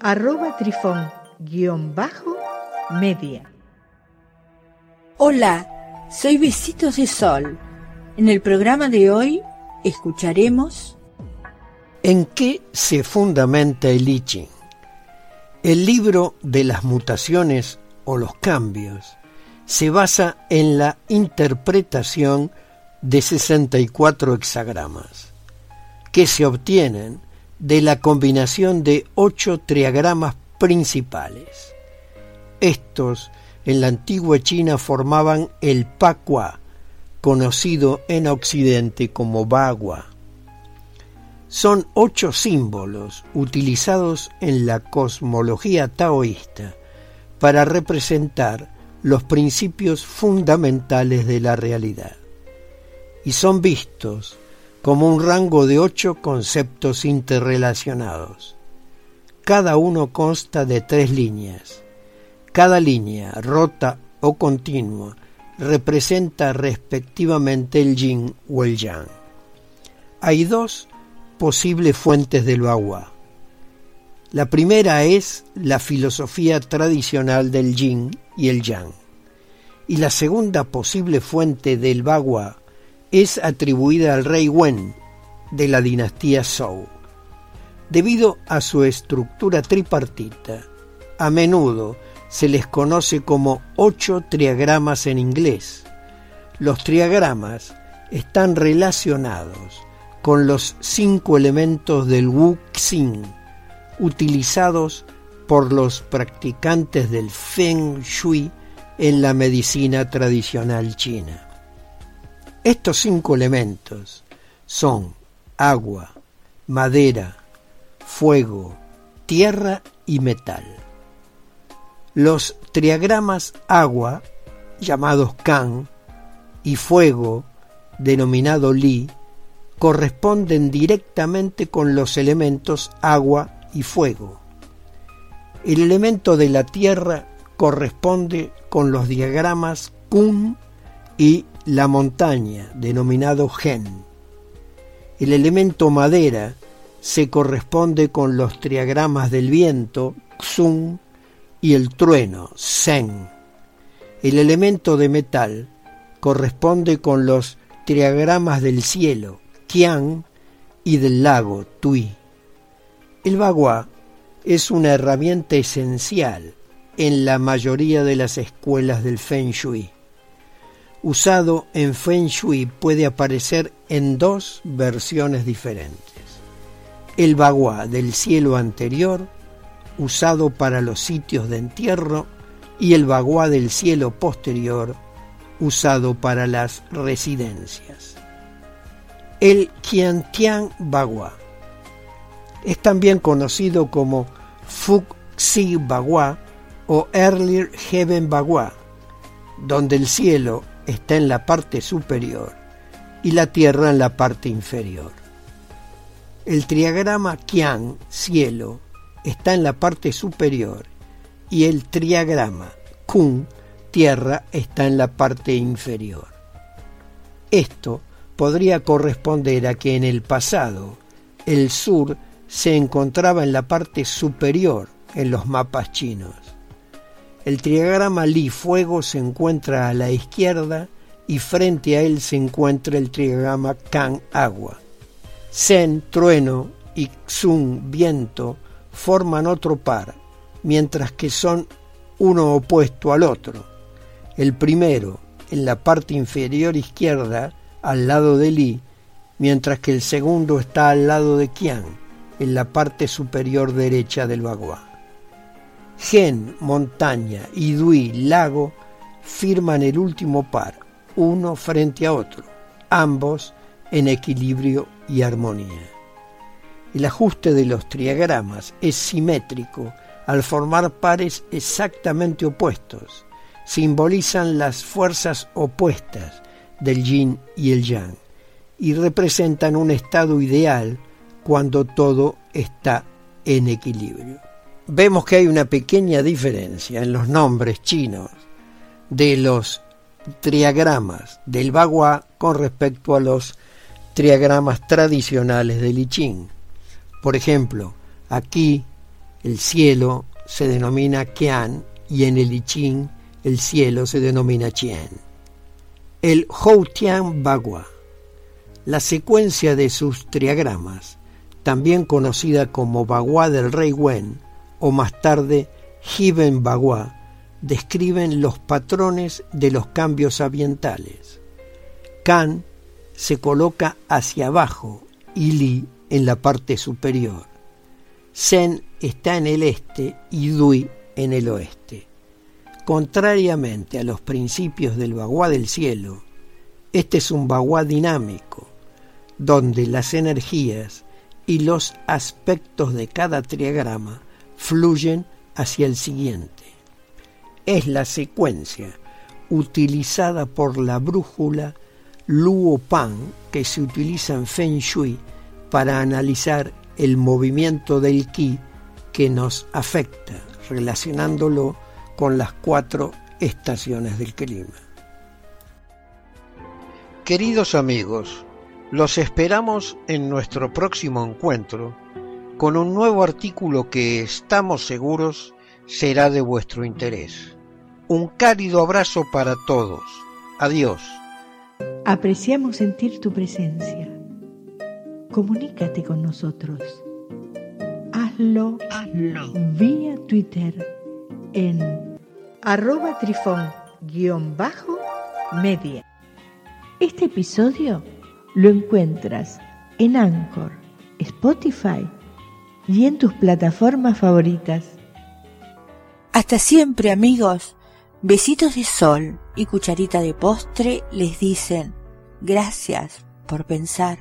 arroba trifón-media. Hola, soy Besitos de Sol. En el programa de hoy escucharemos... ¿En qué se fundamenta el I Ching? El libro de las mutaciones o los cambios se basa en la interpretación de 64 hexagramas, que se obtienen de la combinación de ocho triagramas principales. Estos en la antigua China formaban el Pakua, conocido en Occidente como Bagua. Son ocho símbolos utilizados en la cosmología taoísta para representar los principios fundamentales de la realidad y son vistos como un rango de ocho conceptos interrelacionados. Cada uno consta de tres líneas. Cada línea, rota o continua, representa respectivamente el yin o el yang. Hay dos posibles fuentes del agua. La primera es la filosofía tradicional del yin y el yang. Y la segunda posible fuente del Bagua es atribuida al rey Wen de la dinastía Zhou. Debido a su estructura tripartita, a menudo se les conoce como ocho triagramas en inglés. Los triagramas están relacionados con los cinco elementos del Wu Xing, utilizados por los practicantes del Feng Shui en la medicina tradicional china. Estos cinco elementos son agua, madera, fuego, tierra y metal. Los triagramas agua, llamados Kan, y fuego, denominado Li, corresponden directamente con los elementos agua y fuego. El elemento de la tierra corresponde con los diagramas Kun y la montaña, denominado gen. El elemento madera se corresponde con los triagramas del viento, xun, y el trueno, sen. El elemento de metal corresponde con los triagramas del cielo, qian, y del lago, tui. El bagua es una herramienta esencial en la mayoría de las escuelas del Feng Shui usado en Feng Shui puede aparecer en dos versiones diferentes. El bagua del cielo anterior, usado para los sitios de entierro, y el bagua del cielo posterior, usado para las residencias. El Qiantian Bagua es también conocido como Fuxi Bagua o Earlier Heaven Bagua, donde el cielo está en la parte superior y la Tierra en la parte inferior. El triagrama Qian, cielo, está en la parte superior y el triagrama Kun, tierra, está en la parte inferior. Esto podría corresponder a que en el pasado el sur se encontraba en la parte superior en los mapas chinos el triagrama Li Fuego se encuentra a la izquierda y frente a él se encuentra el triagrama Kan Agua. Sen Trueno y Xun Viento forman otro par, mientras que son uno opuesto al otro. El primero en la parte inferior izquierda al lado de Li, mientras que el segundo está al lado de Qian, en la parte superior derecha del Bagua. Gen, montaña y Dui, lago, firman el último par, uno frente a otro, ambos en equilibrio y armonía. El ajuste de los triagramas es simétrico al formar pares exactamente opuestos. Simbolizan las fuerzas opuestas del yin y el yang y representan un estado ideal cuando todo está en equilibrio. Vemos que hay una pequeña diferencia en los nombres chinos de los triagramas del Bagua con respecto a los triagramas tradicionales del I Ching. Por ejemplo, aquí el cielo se denomina Qian y en el I Ching el cielo se denomina Qian. El Tian Bagua, la secuencia de sus triagramas, también conocida como Bagua del Rey Wen o más tarde Hiben Bagua, describen los patrones de los cambios ambientales. Kan se coloca hacia abajo y Li en la parte superior. Sen está en el este y Dui en el oeste. Contrariamente a los principios del Bagua del cielo, este es un Bagua dinámico, donde las energías y los aspectos de cada triagrama fluyen hacia el siguiente es la secuencia utilizada por la brújula Luo Pan que se utiliza en Feng Shui para analizar el movimiento del ki que nos afecta, relacionándolo con las cuatro estaciones del clima. Queridos amigos, los esperamos en nuestro próximo encuentro con un nuevo artículo que estamos seguros será de vuestro interés. Un cálido abrazo para todos. Adiós. Apreciamos sentir tu presencia. Comunícate con nosotros. Hazlo, Hazlo. vía Twitter en arroba trifón-media. Este episodio lo encuentras en Anchor, Spotify y en tus plataformas favoritas. Hasta siempre amigos. Besitos de sol y cucharita de postre les dicen gracias por pensar